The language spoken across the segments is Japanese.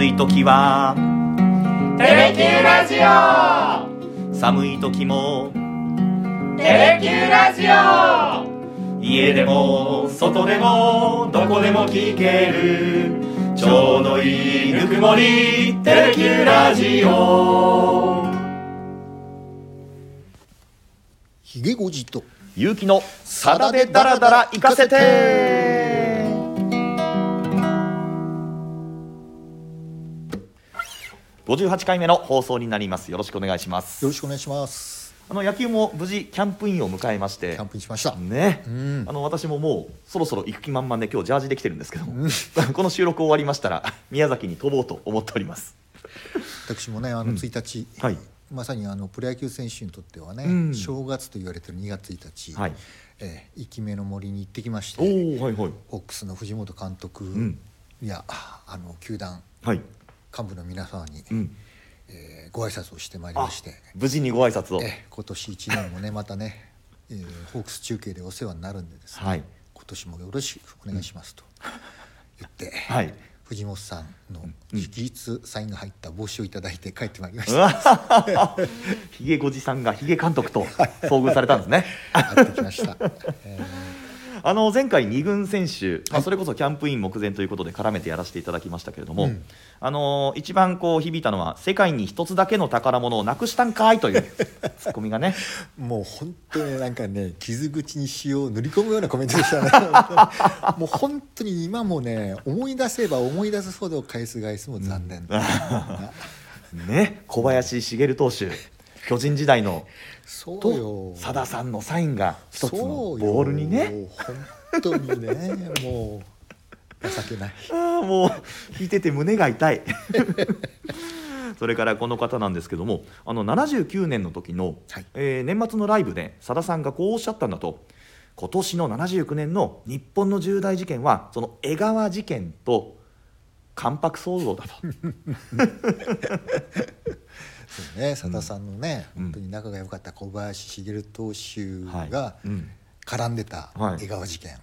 暑い時は。テレキューラジオ。寒い時も。テレキューラジオ。家でも外でもどこでも聞ける。ちょうどいいぬくもり。テレキューラジオ。ひげごじと。勇気のさだでダラダラ行かせて58回目の放送になります。よろしくお願いします。よろしくお願いします。あの野球も無事キャンプインを迎えまして。キャンプインしました。ね、うんあの私ももうそろそろ行く気満々で今日ジャージで来てるんですけど。も、この収録終わりましたら宮崎に飛ぼうと思っております。私もねあの1日、はい。まさにあのプロ野球選手にとってはね、うん。正月と言われてる2月1日、はい。えー、生き目の森に行ってきましおておはいはい。ホックスの藤本監督ん。や、ああの球団はい、幹部の皆様に、うん、えーご挨拶をしてまいりあまして、無事にご挨拶を。えー今年1年もねまたね、えーホークス中継でお世話になるんでですね、はい。今年もよろしくお願いしますと言って、はい。藤本さんの直筆サインが入った帽子をいただいて帰ってまいりましうた。わひげごじさんがひげ監督と遭遇されたんですね。帰ってきました。えあの前回2軍選手、まあ、それこそキャンプイン目前ということで絡めてやらせていただきましたけれども、うん。あの一番こう響いたのは世界に一つだけの宝物をなくしたんかいという ツッコミがね。ーもう本当になんかね傷口に塩を塗り込むようなコメントでしたね。もう本当に今もね思い出せば思い出すほど返す返すも残念。ね小林茂投手巨人時代のそうよ。と。さださんのサインが一つのボールにね。本当にねもう。情けない。ああもう聞いてて胸が痛い。それからこの方なんですけどもあの79年の時の、はい。えー年末のライブでさださんがこうおっしゃったんだと。今年の79年の日本の重大事件はその江川事件と関白騒動だと ね、佐田さんのね、うん。本当に仲が良かった小林茂投手はい。がうん。絡んでたはい。江川事件、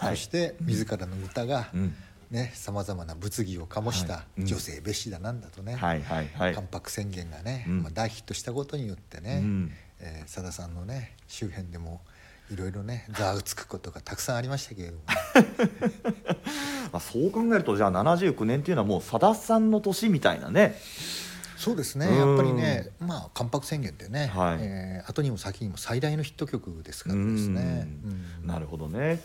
そして自らの歌がうん。ねさまざまな物議を醸した女性蔑視だなんだとね、はいはいはい。関白宣言がね、うん。まあ、大ヒットしたことによってね、うん。えー佐田さんのね周辺でもいろいろねざわつくことがたくさんありましたけれども。まあ、そう考えるとじゃあ79年っていうのはもうさださんの年みたいなねそうですね。うん。やっぱりねまあ関白宣言ってね、はい。えー後にも先にも最大のヒット曲ですからですね。うん。なるほどね。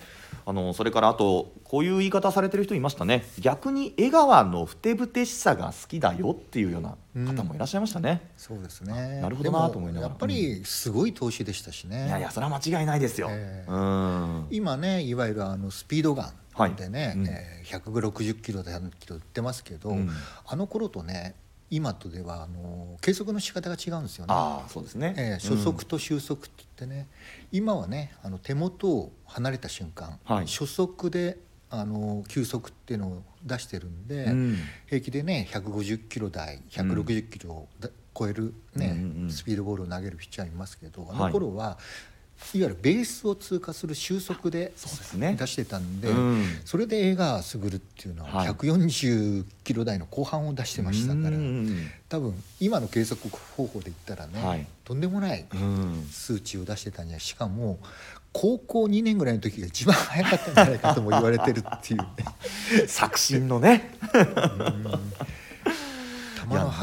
あのそれからあとこういう言い方されてる人いましたね。逆に江川のふてぶてしさが好きだよっていうような方もいらっしゃいましたね、そうですね。なるほどなと思いながら。やっぱりすごい投手でしたしね。いやいやそれは間違いないですよ、ええ。うん。今ねいわゆるあのスピードガンでね、はい。うん。えー160キロで100キロ売ってますけど、うん。あの頃とね今とではあの計測の仕方が違うんですよね。ああそうですね、えー初速と終速って言ってね、今はねあの手元を離れた瞬間、はい。初速であの球速っていうのを出してるんで、うん。平気でね150キロ台160キロをだ超える、ねうんうんうん。スピードボールを投げるピッチャーいますけどあはい。の頃は、い、わゆるベースを通過する終速で出してたんで、うん。それで江川卓っていうのははい。140キロ台の後半を出してましたから、うん多分今の計測方法で言ったらね、はい。とんでもないうん。数値を出してたんじゃしかも高校2年ぐらいの時が一番早かったんじゃないかとも言われてるっていうね。作新のね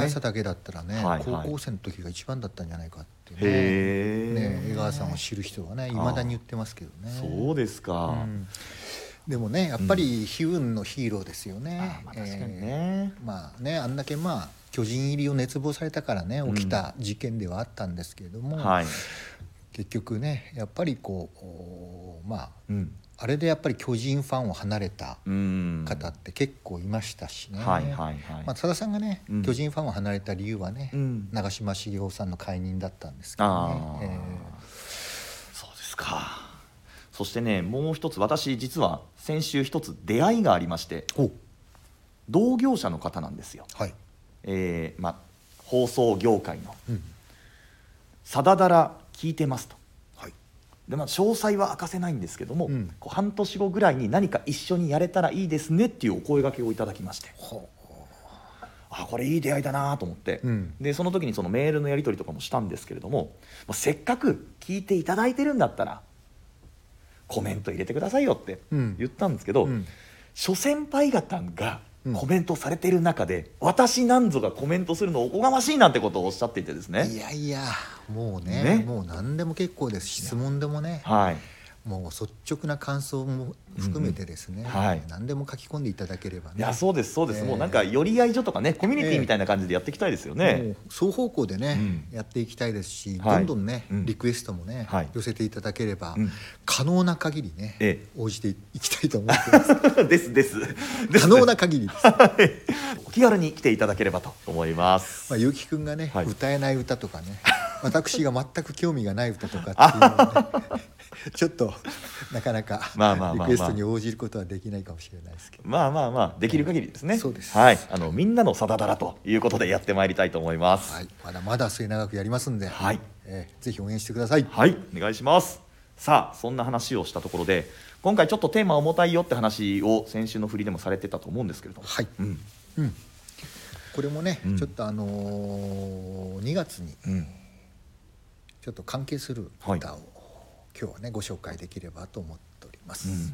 球の速さだけだったらねはいはい。高校生の時が一番だったんじゃないかってね。ね江川さんを知る人はねいまだに言ってますけどね。そうですか、うん。でもねやっぱり悲運のヒーローですよね。あーまあ確かにね。えーまあねあんだけまあ巨人入りを熱望されたからね起きた事件ではあったんですけれども、はい、結局ねやっぱりこうおまあうんあれでやっぱり巨人ファンを離れたうん。方って結構いましたしね、はいはいはい。まあ、佐田さんがね、うん。巨人ファンを離れた理由はね、うん。長嶋茂雄さんの解任だったんですけどあね。あ、えそうですか。そしてねもう一つ私実は先週一つ出会いがありまして同業者の方なんですよ、はい、えーまあ、放送業界の。うん「さだだら聞いてます」と。はい、で、まあ、詳細は明かせないんですけども、うん。こう半年後ぐらいに何か一緒にやれたらいいですねっていうお声掛けをいただきまして。ほあこれいい出会いだなと思って、うん。でその時にそのメールのやり取りとかもしたんですけれども、まあ、せっかく聞いていただいてるんだったらコメント入れてくださいよってうん。言ったんですけど、うん。諸先輩方がうんコメントされてる中で、私なんぞがコメントするのおこがましいなんてことをおっしゃっていてですいね。やいやもうねね。もう何でも結構です。質問でもね。はいもう率直な感想も含めてですね、うんはい。何でも書き込んでいただければね。いやそうですそうです、ええ。もうなんか寄り合い所とかねコミュニティみたいな感じでやっていきたいですよね、もう双方向でね、うん。やっていきたいですし、はい。どんどんね、うん。リクエストもね、はい。寄せていただければ、うん。可能な限りね、ええ。応じていきたいと思ってます。ですです。可能な限りです、お気軽に来ていただければと思います。あ、ゆうきくんがね、はい。歌えない歌とかね 私が全く興味がない歌とかっていうのはね ちょっとなかなかまあまあまあまあ。リクエストに応じることはできないかもしれないですけど。まあまあまあできる限りですね、そうです。はい。あのみんなのさだだらということでやってまいりたいと思います。はい、まだまだ末永くやりますんで、はい。えーぜひ応援してください。はい、お願いします。さあ、そんな話をしたところで、今回ちょっとテーマ重たいよって話を先週の振りでもされてたと思うんですけれども、はい。うん、うん、これもね、うん。ちょっとあのー、2月にうん、ちょっと関係するはい。歌を、今日はねご紹介できればと思っております。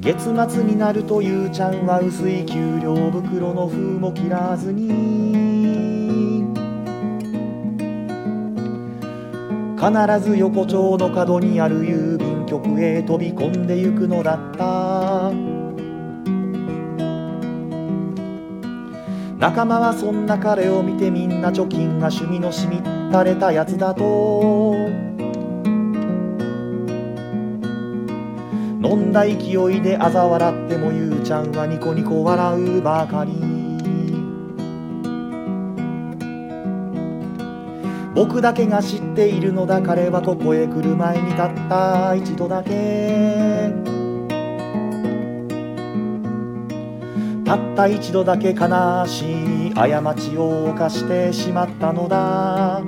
月末になるとゆうちゃんは薄い給料袋の封も切らずに必ず横丁の角にある郵便局へ飛び込んでゆくのだった仲間はそんな彼を見てみんな貯金が趣味のしみったれたやつだと。飲んだ勢いで嘲笑ってもゆうちゃんはニコニコ笑うばかり。僕だけが知っているのだ彼はここへ来る前にたった一度だけ。たった一度だけ悲しい過ちを犯してしまったのだ。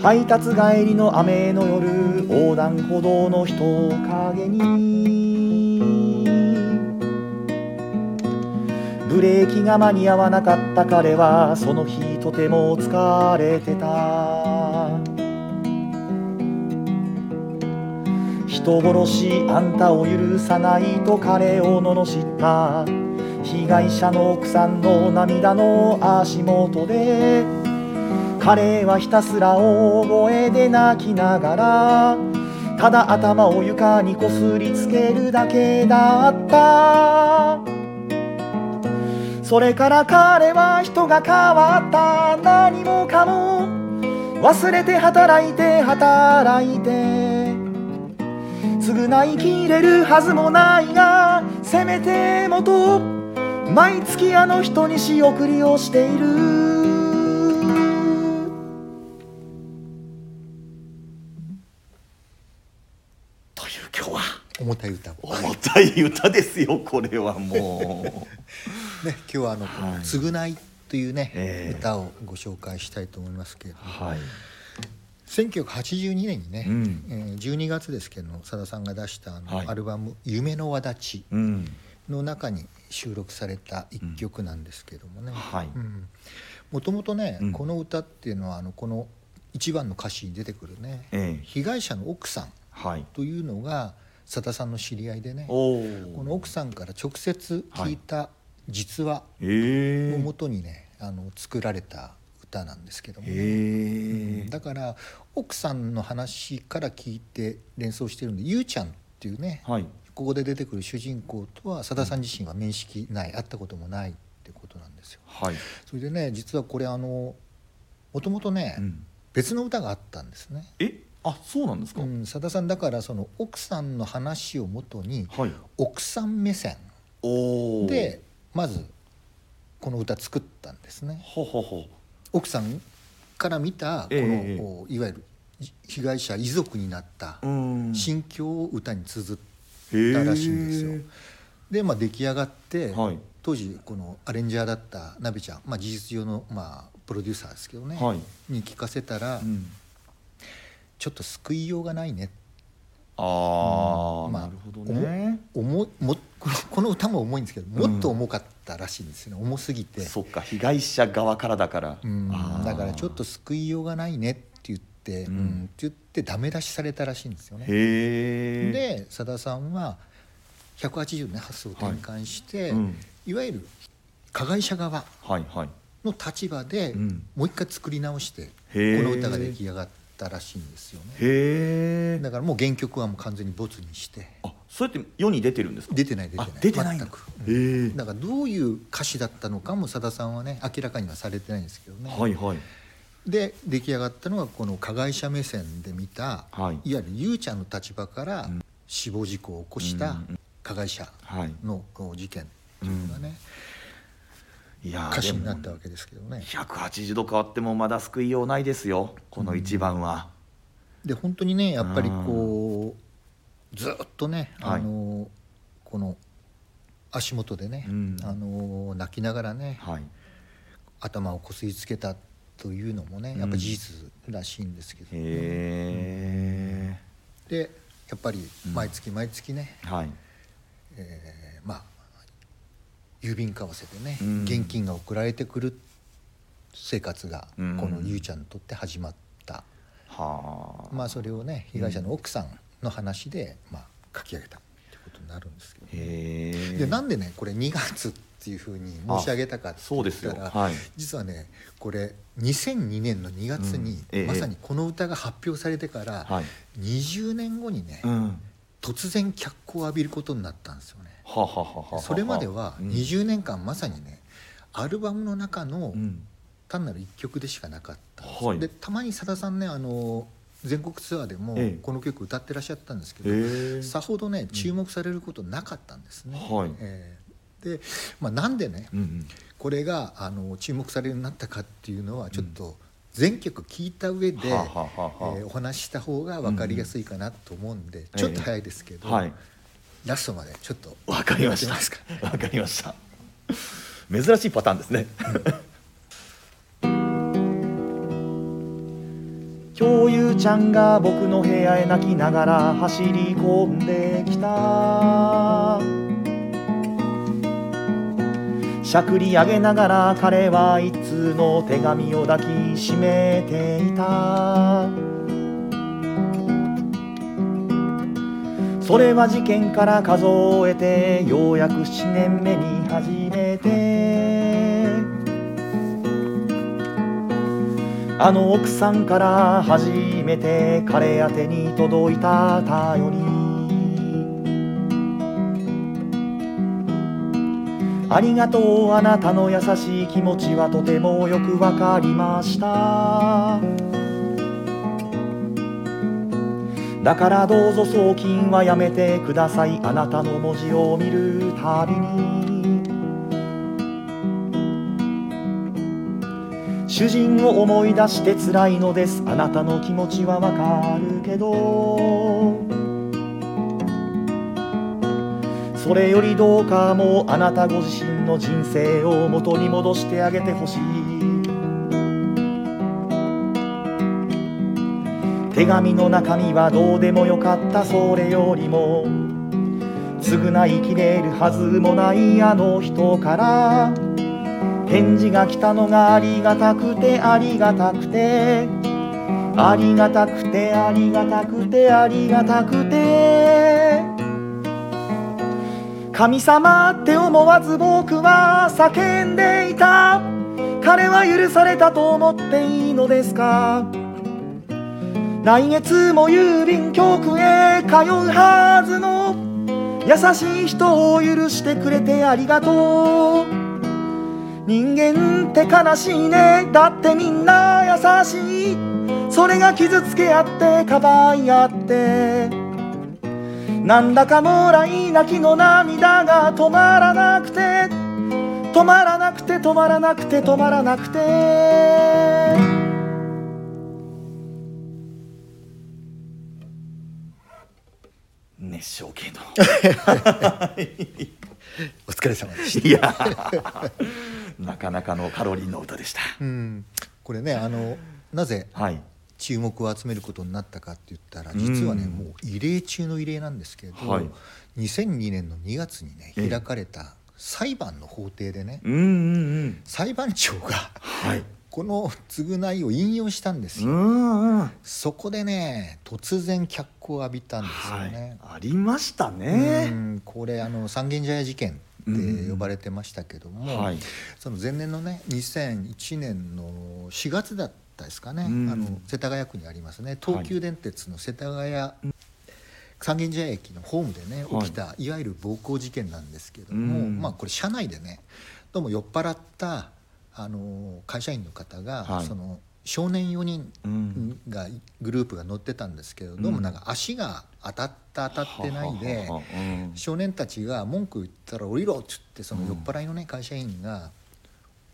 配達帰りの雨の夜横断歩道の人影に。ブレーキが間に合わなかった彼はその日とても疲れてた。人殺しあんたを許さないと彼を罵った。被害者の奥さんの涙の足元で彼はひたすら大声で泣きながらただ頭を床にこすりつけるだけだった。それから彼は人が変わった。何もかも忘れて働いて働いて。償いきれるはずもないがせめてもと毎月あの人に仕送りをしている。という今日は重たい歌を。重たい歌ですよこれはも ね今日はあの、はい。償いというね、ええ。歌をご紹介したいと思いますけれどうも、はい1982年にね、うん。えー12月ですけどさださんが出したあの、はい。アルバム「夢の輪立ちうん」の中に収録された一曲なんですけどもね。はい。もともとね、うん。この歌っていうのはあのこの一番の歌詞に出てくるね、ええ。被害者の奥さんはい。というのがさださんの知り合いでねこの奥さんから直接聞いた実話ええ。をもとにね、あの作られた歌なんですけどもね、ええだから奥さんの話から聞いて連想してるんでゆうちゃんっていうねはい。ここで出てくる主人公とはさださん自身は面識ない会ったこともないってことなんですよ。はい。それでね実はこれあのもともとね、うん。別の歌があったんですね。え？あそうなんですか、うん、さださんだからその奥さんの話をもとにはい。奥さん目線でまずこの歌作ったんですね。ほほほ奥さんから見たこの、ええいわゆる被害者遺族になったうん。心境を歌に綴ったらしいんですよ。で、まあ、出来上がって、はい。当時このアレンジャーだったなべちゃん、まあ、事実上の、まあ、プロデューサーですけどね、はい。に聞かせたら、うん。ちょっと救いようがないね。ああ、まあなるほどね。重いもこの この歌も重いんですけどもっと重かったらしいんですよね、重すぎて、そっか。被害者側からだから、だからちょっと救いようがないねって言って、うん。うん。って言ってダメ出しされたらしいんですよね。でさださんは180度ね発想を転換して、うん。いわゆる加害者側はいはい。の立場で、うん。もう一回作り直してこの歌が出来上がったらしいんですよね。へえ。だからもう原曲はもう完全にボツにして。あそれって世に出てるんですか？出てない出てない。あ出てない全く。へえ。だからどういう歌詞だったのかもさださんはね明らかにはされてないんですけどね、はいはい。で出来上がったのがこの加害者目線で見た、はい。いわゆるゆうちゃんの立場からん。死亡事故を起こしたうん加害者はいの事件っていうのがね、いやー歌詞になったわけですけどね。180度変わってもまだ救いようないですよこの一番は、で本当にねやっぱりこうずっとねはい。あのこの足元でね、うん。あの泣きながらねはい。頭をこすりつけたというのもねやっぱ事実らしいんですけど、へでやっぱり毎月毎月ね、えはい。えーまあ郵便化わせてね、うん。現金が送られてくる生活がうん。このゆうちゃんにとって始まった、はあ。まあそれをね被害者の奥さんの話で、まあ、書き上げたってことになるんですけど、へえ。でなんでねこれ2月っていうふうに申し上げたかって言ったら、はい。実はねこれ2002年の2月に、まさにこの歌が発表されてから、はい。20年後にね、うん。突然脚光を浴びることになったんですよね。それまではうん。20年間まさにねアルバムの中のうん。単なる一曲でしかなかったんででたまにさださんねあの全国ツアーでもええ。この曲歌ってらっしゃったんですけへど、え。さほどね注目されることなかったんですね。はい。ええ。で、まあ、なんでねうんうん。これがあの注目されるようになったかっていうのはちょっと全曲聞いた上で、はあはあはあは。あえーお話しした方が分かりやすいかなと思うんで、ちょっと早いですけど、はいラストまでちょっとわかりました。わかりました。珍しいパターンですね。今日ゆうちゃんが僕の部屋へ泣きながら走り込んできた。しゃくり上げながら彼は一通の手紙を抱きしめていたそれは事件から数えてようやく7年目に初めて。あの奥さんから初めて彼宛てに届いた便り。ありがとうあなたの優しい気持ちはとてもよくわかりました。だからどうぞ送金はやめてください。あなたの文字を見るたびに。主人を思い出して辛いのです。あなたの気持ちはわかるけど。それよりどうかもうあなたご自身の人生を元に戻してあげてほしい。手紙の中身はどうでもよかったそれよりも償いきれるはずもないあの人から返事が来たのがありがたくてありがたくてありがたくてありがたくてありがたくて。神様って思わず僕は叫んでいた。彼は許されたと思っていいのですか？来月も郵便局へ通うはずの優しい人を許してくれてありがとう。人間って悲しいね。だってみんな優しい。それが傷つけ合ってかばい合って。なんだかもらい泣きの涙が止まらなくて止まらなくて止まらなくて止まらなくて。熱唱系の。お疲れ様でした。いやー。なかなかのカロリーの歌でした。うん、これねあのなぜはい。注目を集めることになったかって言ったら実はね、うん。もう異例中の異例なんですけど、はい。2002年の2月にねええ。開かれた裁判の法廷でね、うんうんうん。裁判長がはいこの償いを引用したんですうよ。んうん。そこでね突然脚光を浴びたんですよはい。ね。ありましたうねん。これあの三軒茶屋事件って呼ばれてましたけども、はい。その前年のね2001年の4月だったですかね、うん。あの世田谷区にありますね。東急電鉄の世田谷、三軒茶屋駅のホームでねはい。起きた、い、わゆる暴行事件なんですけども、うん。まあこれ車内でねどうも酔っ払ったあの会社員の方が、はい。その少年4人うん。がグループが乗ってたんですけど、どうもなんか足が当たった当たってないで。うん。少年たちが文句言ったら降りろっつってその酔っ払いのね会社員が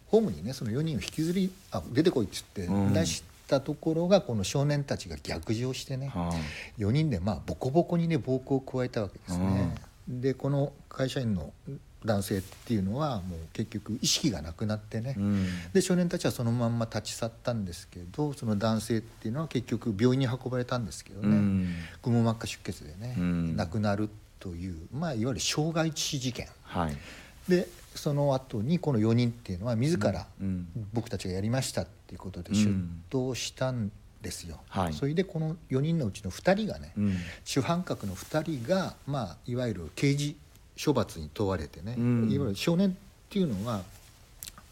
ホームにねその4人を引きずりあ出てこいっつってうん。出したところがこの少年たちが逆上してねは4人でまあボコボコにね暴行を加えたわけですね。でこの会社員の男性っていうのはもう結局意識がなくなってね、うん。で少年たちはそのまんま立ち去ったんですけどその男性っていうのは結局病院に運ばれたんですけどね、うん。くも膜下出血でね、うん。亡くなるという、まあ、いわゆる傷害致死事件。はい。でその後にこの4人っていうのは自らうん。僕たちがやりましたっていうことでうん。出頭したんですよ、はい。それでこの4人のうちの2人がね、うん。主犯格の2人が、まあ、いわゆる刑事処罰に問われてね、うん。いわゆる少年っていうのは、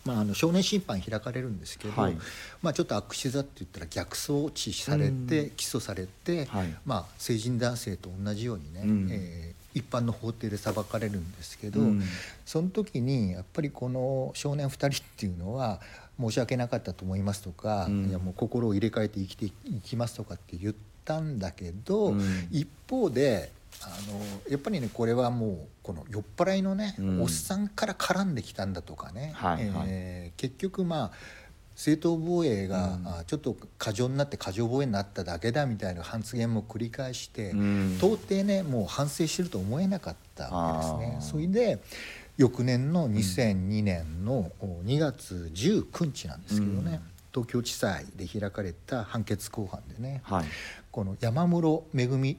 まあ、あの少年審判開かれるんですけど、はい。まあ、ちょっと悪質だって言ったら逆送致されて、うん。起訴されて、はい。まあ、成人男性と同じようにね、うん。えー一般の法廷で裁かれるんですけど、うん。その時にやっぱりこの少年2人っていうのは申し訳なかったと思いますとか、うん。いやもう心を入れ替えて生きていきますとかって言ったんだけど、うん。一方であのやっぱりねこれはもうこの酔っ払いのね、うん。おっさんから絡んできたんだとかね、はいはい。えー結局まあ正当防衛が、うん。あちょっと過剰になって過剰防衛になっただけだみたいな発言も繰り返して、うん。到底ねもう反省してると思えなかったわけですね。それで翌年の2002年の2月19日なんですけどね、うん。東京地裁で開かれた判決公判でね、はい。この山室めぐみ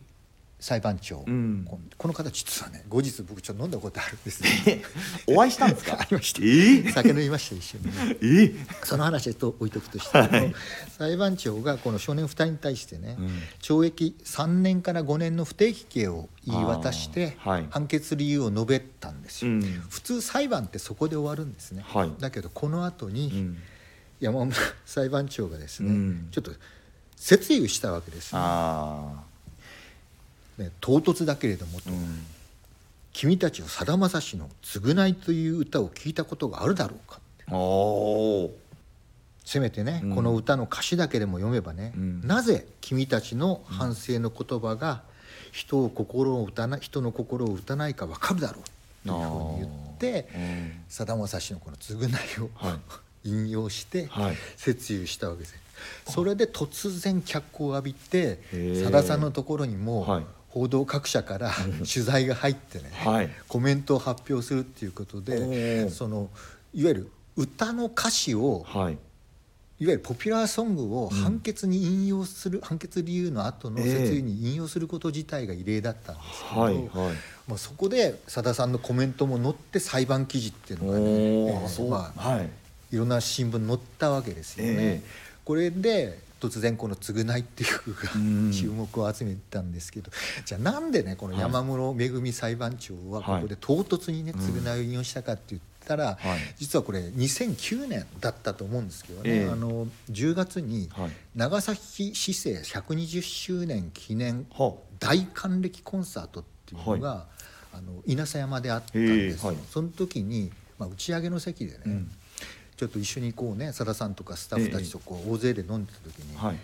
裁判長、うん。ここの方実はね後日僕ちょっと飲んだことあるんですね。え お会いしたんですか？ありました。え酒飲みました一緒にね。えその話と置いとくとして、はい。裁判長がこの少年2人に対してね、うん。懲役3年から5年の不定期刑を言い渡して、あーはい。判決理由を述べたんですよ、うん。普通裁判ってそこで終わるんですね、はい。だけどこの後に、うん。山本裁判長がですね、うん。ちょっと説諭したわけですね。あね唐突だけれどもと、あうん。君たちはさだまさしの「償い」という歌を聞いたことがあるだろうかせめてね、うん。この歌の歌詞だけでも読めばね、うん。なぜ君たちの反省の言葉が人を心を打たな人の心を打たないか分かるだろうというふうに言ってうんさだまさしのこの償いを、はい。引用してはい。説諭したわけです。それで突然脚光を浴びてさださんのところにも、はい報道各社から取材が入ってね、はい。コメントを発表するっていうことおでー。そのいわゆる歌の歌詞をはい。いわゆるポピュラーソングを判決に引用する、判決理由の後のええ。説諭に引用すること自体が異例だったんですけど、はいはい。まあ、そこでさださんのコメントも載って裁判記事っていうのがね、おえおそう。えまあ、はい。いろんな新聞に載ったわけですよね。ええ。これで突然この「償い」っていう曲がうん。注目を集めたんですけどじゃあなんでねこの山室めぐみ裁判長はここで唐突にねうん。償いを引用したかって言ったら、はい。実はこれ2009年だったと思うんですけどね、ええ。あの10月にはい。長崎市政120周年記念は大還暦コンサートっていうのが、あの稲佐山であったんですよ、その時に、まあ、打ち上げの席でね、うんちょっと一緒にこうね。さださんとかスタッフたちとこう大勢で飲んでた時に、はい。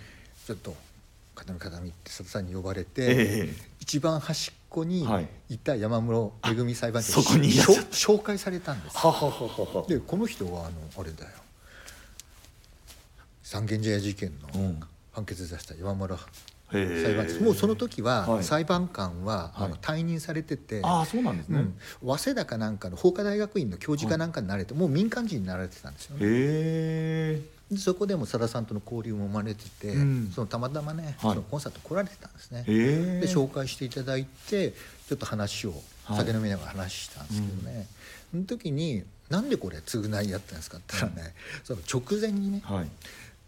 ちょっと「片見片見」ってさださんに呼ばれて、ええ。一番端っこにはい。いた山室めぐみ裁判長そこに紹介されたんですでこの人はあのあれだよ。三軒茶屋事件のうん。判決出した山村裁判長。もうその時ははい。裁判官はあのはい退任されてて、ああそうなんですね。うん、早稲田かなんかの法科大学院の教授かなんかになれて、もう民間人になられてたんですよね。へそこでもさださんとの交流も生まれてて、うん。そのたまたまね、はい。そのコンサート来られてたんですね。で紹介していただいてちょっと話をはい。酒飲みながら話したんですけどね、その時に「なんでこれ償いやったんですか?」って言ったらね、その直前にねはい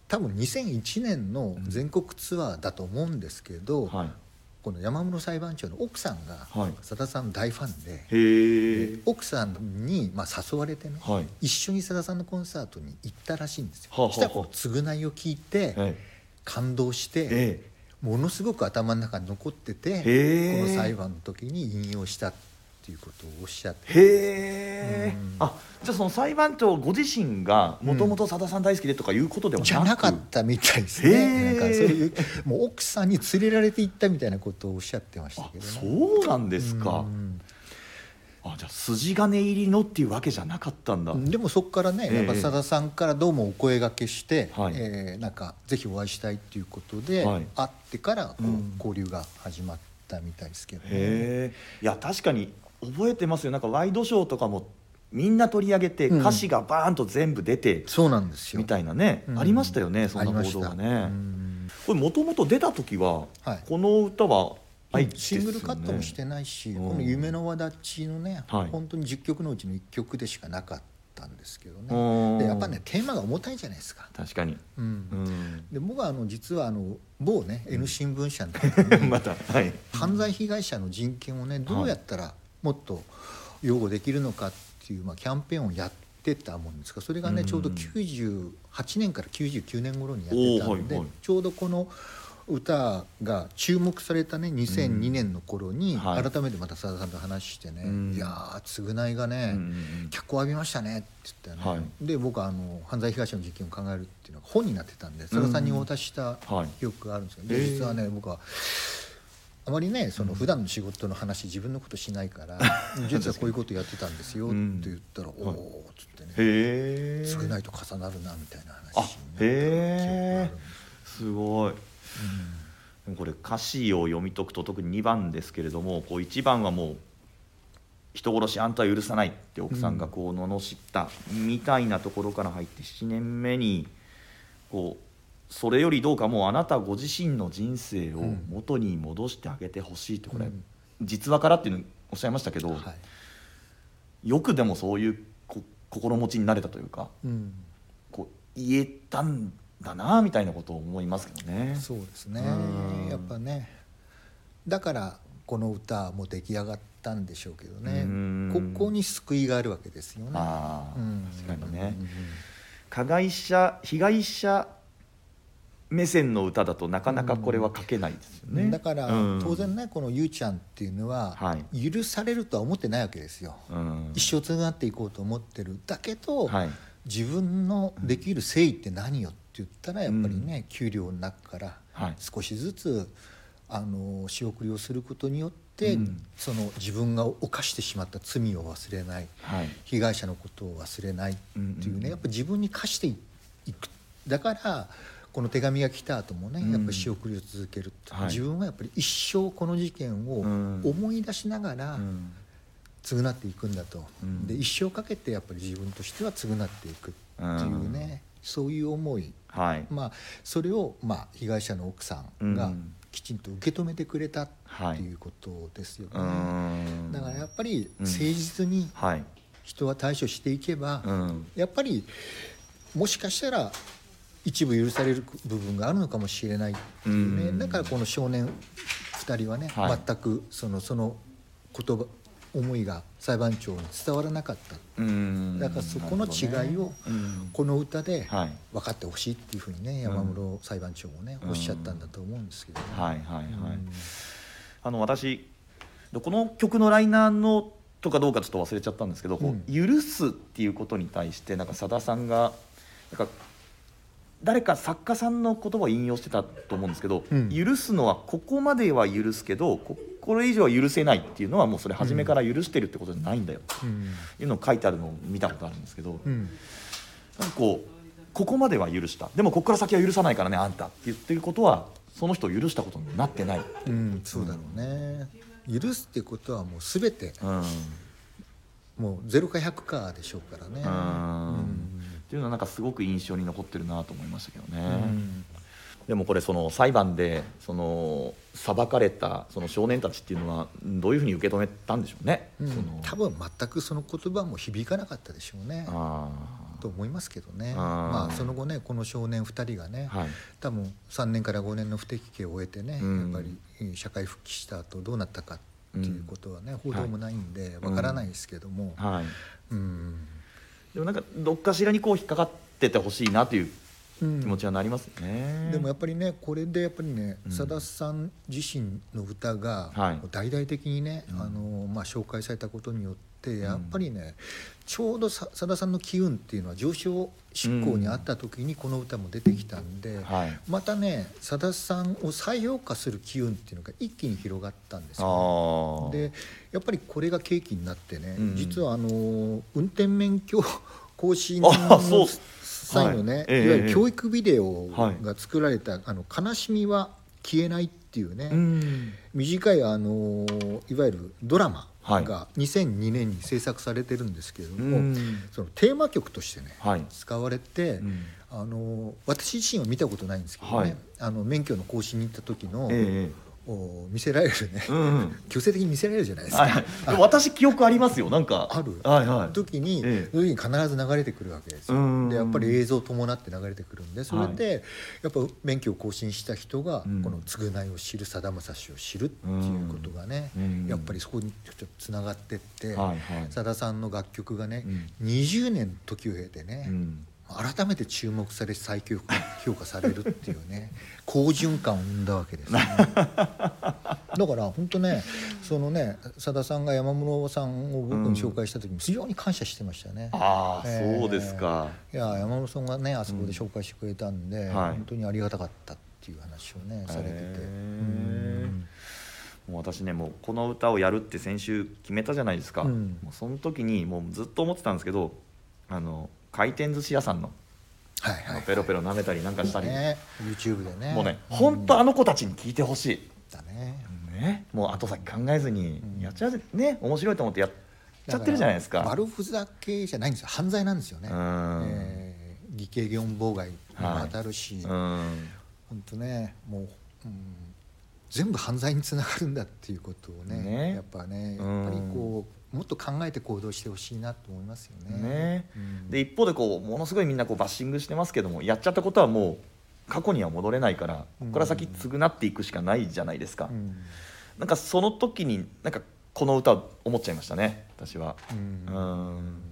多分2001年の全国ツアーだと思うんですけど、はい。この山室裁判長の奥さんがはい。さださんの大ファンで。へえ奥さんに、まあ、誘われてね、はい。一緒にさださんのコンサートに行ったらしいんですよ。はしたら償いを聞いて、はい。感動して、えものすごく頭の中に残ってて、この裁判の時に引用したっていうことをおっしゃって。へえ。うん。あじゃあその裁判長ご自身がもともとさださん大好きでとかいうことではなく。じゃなかったみたいですへね。え。なんかそういうもう奥さんに連れられて行ったみたいなことをおっしゃってましたあけどね。そうなんですか。うん。あじゃあ筋金入りのっていうわけじゃなかったんだ。でもそこからね、ええ。やっぱさださんからどうもお声がけして、はい。えーなんかぜひお会いしたいっていうことで、はい。会ってからこう、うん。交流が始まったみたいですけどね。へえ。いや確かに覚えてますよ。なんかワイドショーとかもみんな取り上げてうん。歌詞がバーンと全部出てそうなんですよ。みたいなね、うん。ありましたよねそんなありました。報道がね。うん。これもともと出た時は、はい。この歌はないですよね。シングルカットもしてないし、うん。この「夢の輪立ち」のね、はい。本当に10曲のうちの1曲でしかなかったんですけどうん。ねでやっぱねテーマが重たいじゃないですか。確かに、うん。うん、で僕はあの実はあの某ね N 新聞社の またはい。犯罪被害者の人権をねどうやったらもっと擁護できるのかっていう、まあ、キャンペーンをやってたもんですがそれがねうん。ちょうど98年から99年頃にやってたんで、はいはい。ちょうどこの歌が注目されたね2002年の頃にはい。改めてまたさださんと話してね「うん。いやー償いがね、うんうんうん。脚光浴びましたね」って言ったよね、はい。で僕はあの犯罪被害者の事件を考えるっていうのが本になってたんでさださんにお渡ししたはい。記憶があるんですよ、へー。で実はね僕はあまりねその普段の仕事の話自分のことしないから 実はこういうことやってたんですよってうん。言ったら「おお」っつってね。へえ。償いと重なるなみたいなあ話になった記憶があへえるんですすごい。これ歌詞を読み解くと特に2番ですけれどもこう1番はもう「人殺しあんたは許さない」って奥さんがこう罵ったみたいなところから入って7年目にこうそれよりどうかもうあなたご自身の人生を元に戻してあげてほしいってこれ、うん。実話からっていうのおっしゃいましたけど、はい。よくでもそういうこ心持ちになれたというかうん。こう言えたんだなみたいなことを思いますけどね。そうですね。うん。やっぱね。だからこの歌も出来上がったんでしょうけどね。うん。ここに救いがあるわけですよね。ああうん。確かにね。うん。加害者被害者目線の歌だとなかなかこれは書けないですよね。だからうん。当然ねこのゆうちゃんっていうのははい。許されるとは思ってないわけですよ。うん。一生償っていこうと思ってるだけど、はい。自分のできる誠意って何よって言ったらやっぱりね、給料の中からはい。少しずつあの仕送りをすることによって、うん。その自分が犯してしまった罪を忘れない。はい。被害者のことを忘れないっていうね、うんうん。やっぱ自分に課していく。だからこの手紙が来た後もね、うん。やっぱり仕送りを続けるって、はい。自分はやっぱり一生この事件をうん。思い出しながら、うん。償っていくんだと、うん。で一生かけてやっぱり自分としては償っていくっていうね、そういう思い。はい。まあそれをまあ被害者の奥さんがうん。きちんと受け止めてくれたってはい。いうことですよね、うん。だからやっぱりうん。誠実にはい。人は対処していけば、うん。やっぱりもしかしたら一部許される部分があるのかもしれないっていうね、うん。だからこの少年2人はね、はい。全くそのその言葉思いが裁判長に伝わらなかった。うん。だからそこの違いをうん。この歌ではい。分かってほしいっていうふうにね山室裁判長もねおっしゃったんだと思うんですけどね。はいはいはい、うん。あの私この曲のライナーのとかどうかちょっと忘れちゃったんですけど、こう許すっていうことに対してなんかさださんがなんか誰か作家さんの言葉を引用してたと思うんですけど、うん。許すのはここまでは許すけどここれ以上は許せないっていうのはもうそれ初めから許してるってことじゃないんだよ。とうん。いうのを書いてあるのを見たことあるんですけど、うん。なんかこうここまでは許した。でもここから先は許さないからねあんたって言ってることはその人を許したことになってない。うんそうだろうね。許すってことはもう全てうんもうゼロか100かでしょうからね。うんうんっていうのはなんかすごく印象に残ってるなと思いましたけどね、うん。でもこれその裁判でその裁かれたその少年たちっていうのはどういうふうに受け止めたんでしょうね、うん。その。多分全くその言葉も響かなかったでしょうね。あと思いますけどね。まあその後ねこの少年2人がね、あはい。多分3年から5年の不適刑を終えてね、うん。やっぱりえー社会復帰した後どうなったかっていうことはね、報道もないんではい。わからないですけども、はい。うんでもなんかどっかしらにこう引っかかっててほしいなといううん。気持ちはなりますね、でもやっぱりねこれでやっぱりねうん。さだ、さん自身の歌がはい。大々的にね、うん。あのまあ、紹介されたことによってやっぱりね、ちょうどささださんの機運っていうのは上昇志向にあった時にこの歌も出てきたんで、はい。またねさださんを再評価する機運っていうのが一気に広がったんですよ、ね。でやっぱりこれが契機になってね、うん。実はあの運転免許 更新の際のね、はい。ええいわゆる教育ビデオはい。が作られた「あの悲しみは消えない」っていうね、うん。短いあのいわゆるドラマはいが2002年に制作されてるんですけれども、うん。そのテーマ曲としてね、はい。使われて、うん。あの私自身は見たことないんですけどね、はい。あの免許の更新に行った時の、えお見せられるね、えうんうん。強制的に見せられるじゃないですか。はい、私記憶ありますよなんか。ある。はいはい。時に、ええ。そういう時に必ず流れてくるわけですよ。うんでやっぱり映像を伴って流れてくるんでそれで、やっぱ免許を更新した人が、うん。この償いを知るさだまさしを知るっていうことがね、うん。やっぱりそこにちょっとつながってってはいはい。さだ、さんの楽曲がね、うん。20年時を経てね、うん改めて注目され再評価評価されるっていうね 好循環を生んだわけですね。だから本当ねそのねさださんが山室さんを僕に紹介した時に非常に感謝してましたね、ああ、ええそうですか。いや山室さんがねあそこで紹介してくれたんで、はい。本当にありがたかったっていう話をねされてて、うん。もう私ねもうこの歌をやるって先週決めたじゃないですか、うん。もうその時にもうずっと思ってたんですけどあの回転寿司屋さんのはいはいペロペロ舐めたりなんかしたり、ね。YouTube でね。もうねん。本当あの子たちに聞いてほしい、だね。ね、もう後先考えずにうん。やっちゃうね面白いと思ってやっちゃってるじゃないですか。悪ふざけじゃないんですよ。犯罪なんですよ。ね、うん。えー偽計業務妨害にも当たるし、うん。本当ねもう、うん、全部犯罪につながるんだっていうことをねね。やっぱねうん。やっぱりこうもっと考えて行動してほしいなと思いますよね。ね。うん。で一方でこうものすごいみんなこうバッシングしてますけどもやっちゃったことはもう過去には戻れないからここから先償っていくしかないじゃないですか、うん。なんかその時になんかこの歌を思っちゃいましたね私は。うん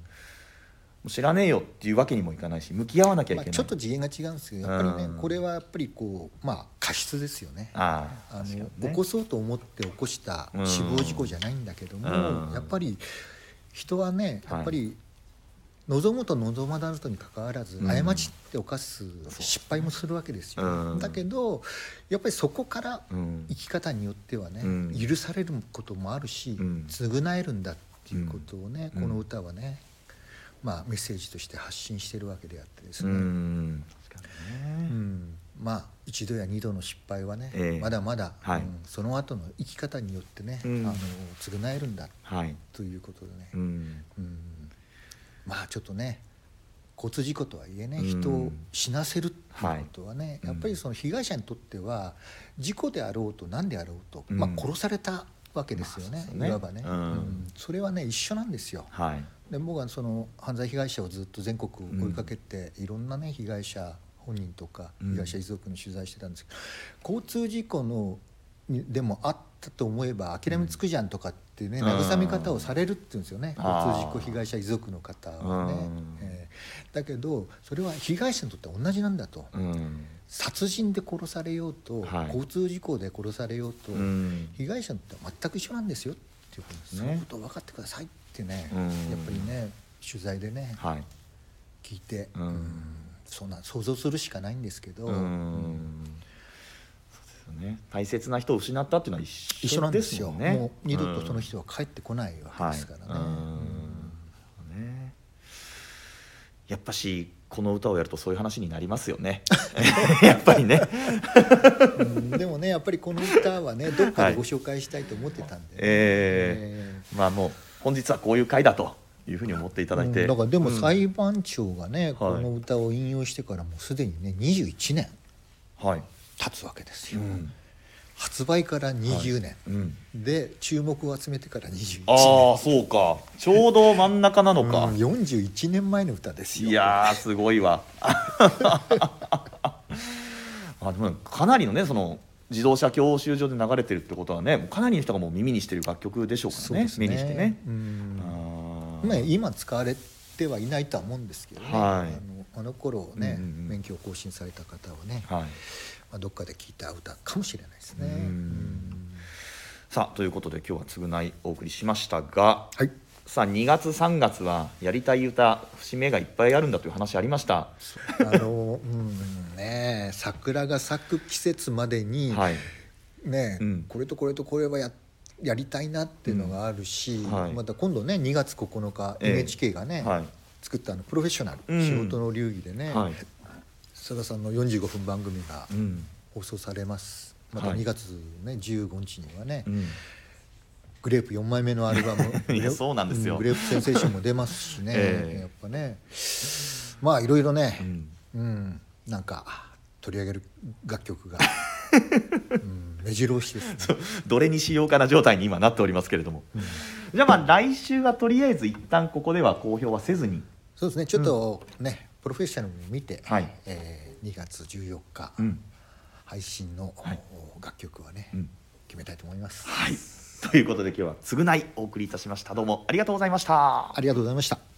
知らねえよっていうわけにもいかないし向き合わなきゃいけない、まあ、ちょっと次元が違うんですけどやっぱりねうん。これはやっぱりこうまあ過失ですよね。あのね。起こそうと思って起こしたうん。死亡事故じゃないんだけども、うん。やっぱり人はねはい。やっぱり望むと望まないとにかかわらず、うん。過ちって犯す失敗もするわけですよ、うん。だけどやっぱりそこからうん。生き方によってはね、うん。許されることもあるし、うん。償えるんだっていうことをね、うん。この歌はね、まあ、メッセージとして発信してるわけであってですうね、うん。まあ一度や二度の失敗はね、ええ。まだまだ、はい。うんその後の生き方によってね、うん。あの償えるんだはい、ということでね、うん、うん。まあちょっとね交通事故とはいえね、うん。人を死なせるっていうことはね、はい。やっぱりその被害者にとっては事故であろうと何であろうと、うん。まあ、殺されたわけですよね,、まあそうですね。いわばね、うん。それはね一緒なんですよ。はい。で僕はその犯罪被害者をずっと全国追いかけて、いろんなね被害者本人とかうん。被害者遺族の取材してたんですけど、交通事故のにでもあったと思えば諦めつくじゃんとかってね、うん。慰め方をされるって言うんですよね、交通事故被害者遺族の方はね、だけどそれは被害者にとっては同じなんだと、うん。殺人で殺されようと、はい。交通事故で殺されようと、うん。被害者にとっては全く一緒なんですよっていうことそねのことを分かってくださいってね、うん。やっぱりね取材でねはい。聞いて、うん。うんそんな想像するしかないんですけど、うん。そうですよね。大切な人を失ったっていうのは一一緒緒でなんですすよねもう二度とその人は帰ってこないわけはいですからね。うん。ねやっぱしこの歌をやるとそういう話になりますよね。やっぱりね。うんでもねやっぱりこの歌はねどっかでご紹介したいと思ってたんで、えーまあもう本日はこういう回だというふうに思っていただいて、うんだからでもうん。裁判長がね、こはい。の歌を引用してからもうすでにね21年はい、経つわけですよ、うん発売から20年、うん、で注目を集めてから21年。ああそうか。ちょうど真ん中なのか、うん41年前の歌ですよ。いやーすごいわ。あでもかなりのねその自動車教習所で流れてるってことはねかなりの人がもう耳にしてる楽曲でしょうからねそうですね。目にしてね。うん。あー。まあ、今使われてはいないとは思うんですけどね、はい。あのあの頃ね、うんうんうん。免許を更新された方はね、はいまあ、どっかで聞いた歌かもしれないですね。さあということで今日は償いお送りしましたがはい。さあ2月3月はやりたい歌節目がいっぱいあるんだという話ありました。あのうんね桜が咲く季節までに、はい。ね、うん。これとこれとこれはややりたいなっていうのがあるし、うんはい。また今度ね2月9日ええ。NHK がね、はい。作ったあのプロフェッショナル、うん。仕事の流儀でね、はいさださんの45分番組がうん。放送されます。またはい。2月、ね15日にはね、うん。グレープ4枚目のアルバム そうなんですよ。うグレープセンセーションも出ますしね、ええ。やっぱね。まあいろいろねう、ん。うん。なんか取り上げる楽曲が、うん、目白押しですね。どれにしようかな状態に今なっておりますけれども、じゃあまあ来週はとりあえず一旦ここでは公表はせずに、そうですね。ちょっとね、プロフェッショナルも見て、はい。えー2月14日、うん。配信の、はい。楽曲はね、うん。決めたいと思います。はい。ということで今日は償いお送りいたしました。どうもありがとうございました。ありがとうございました。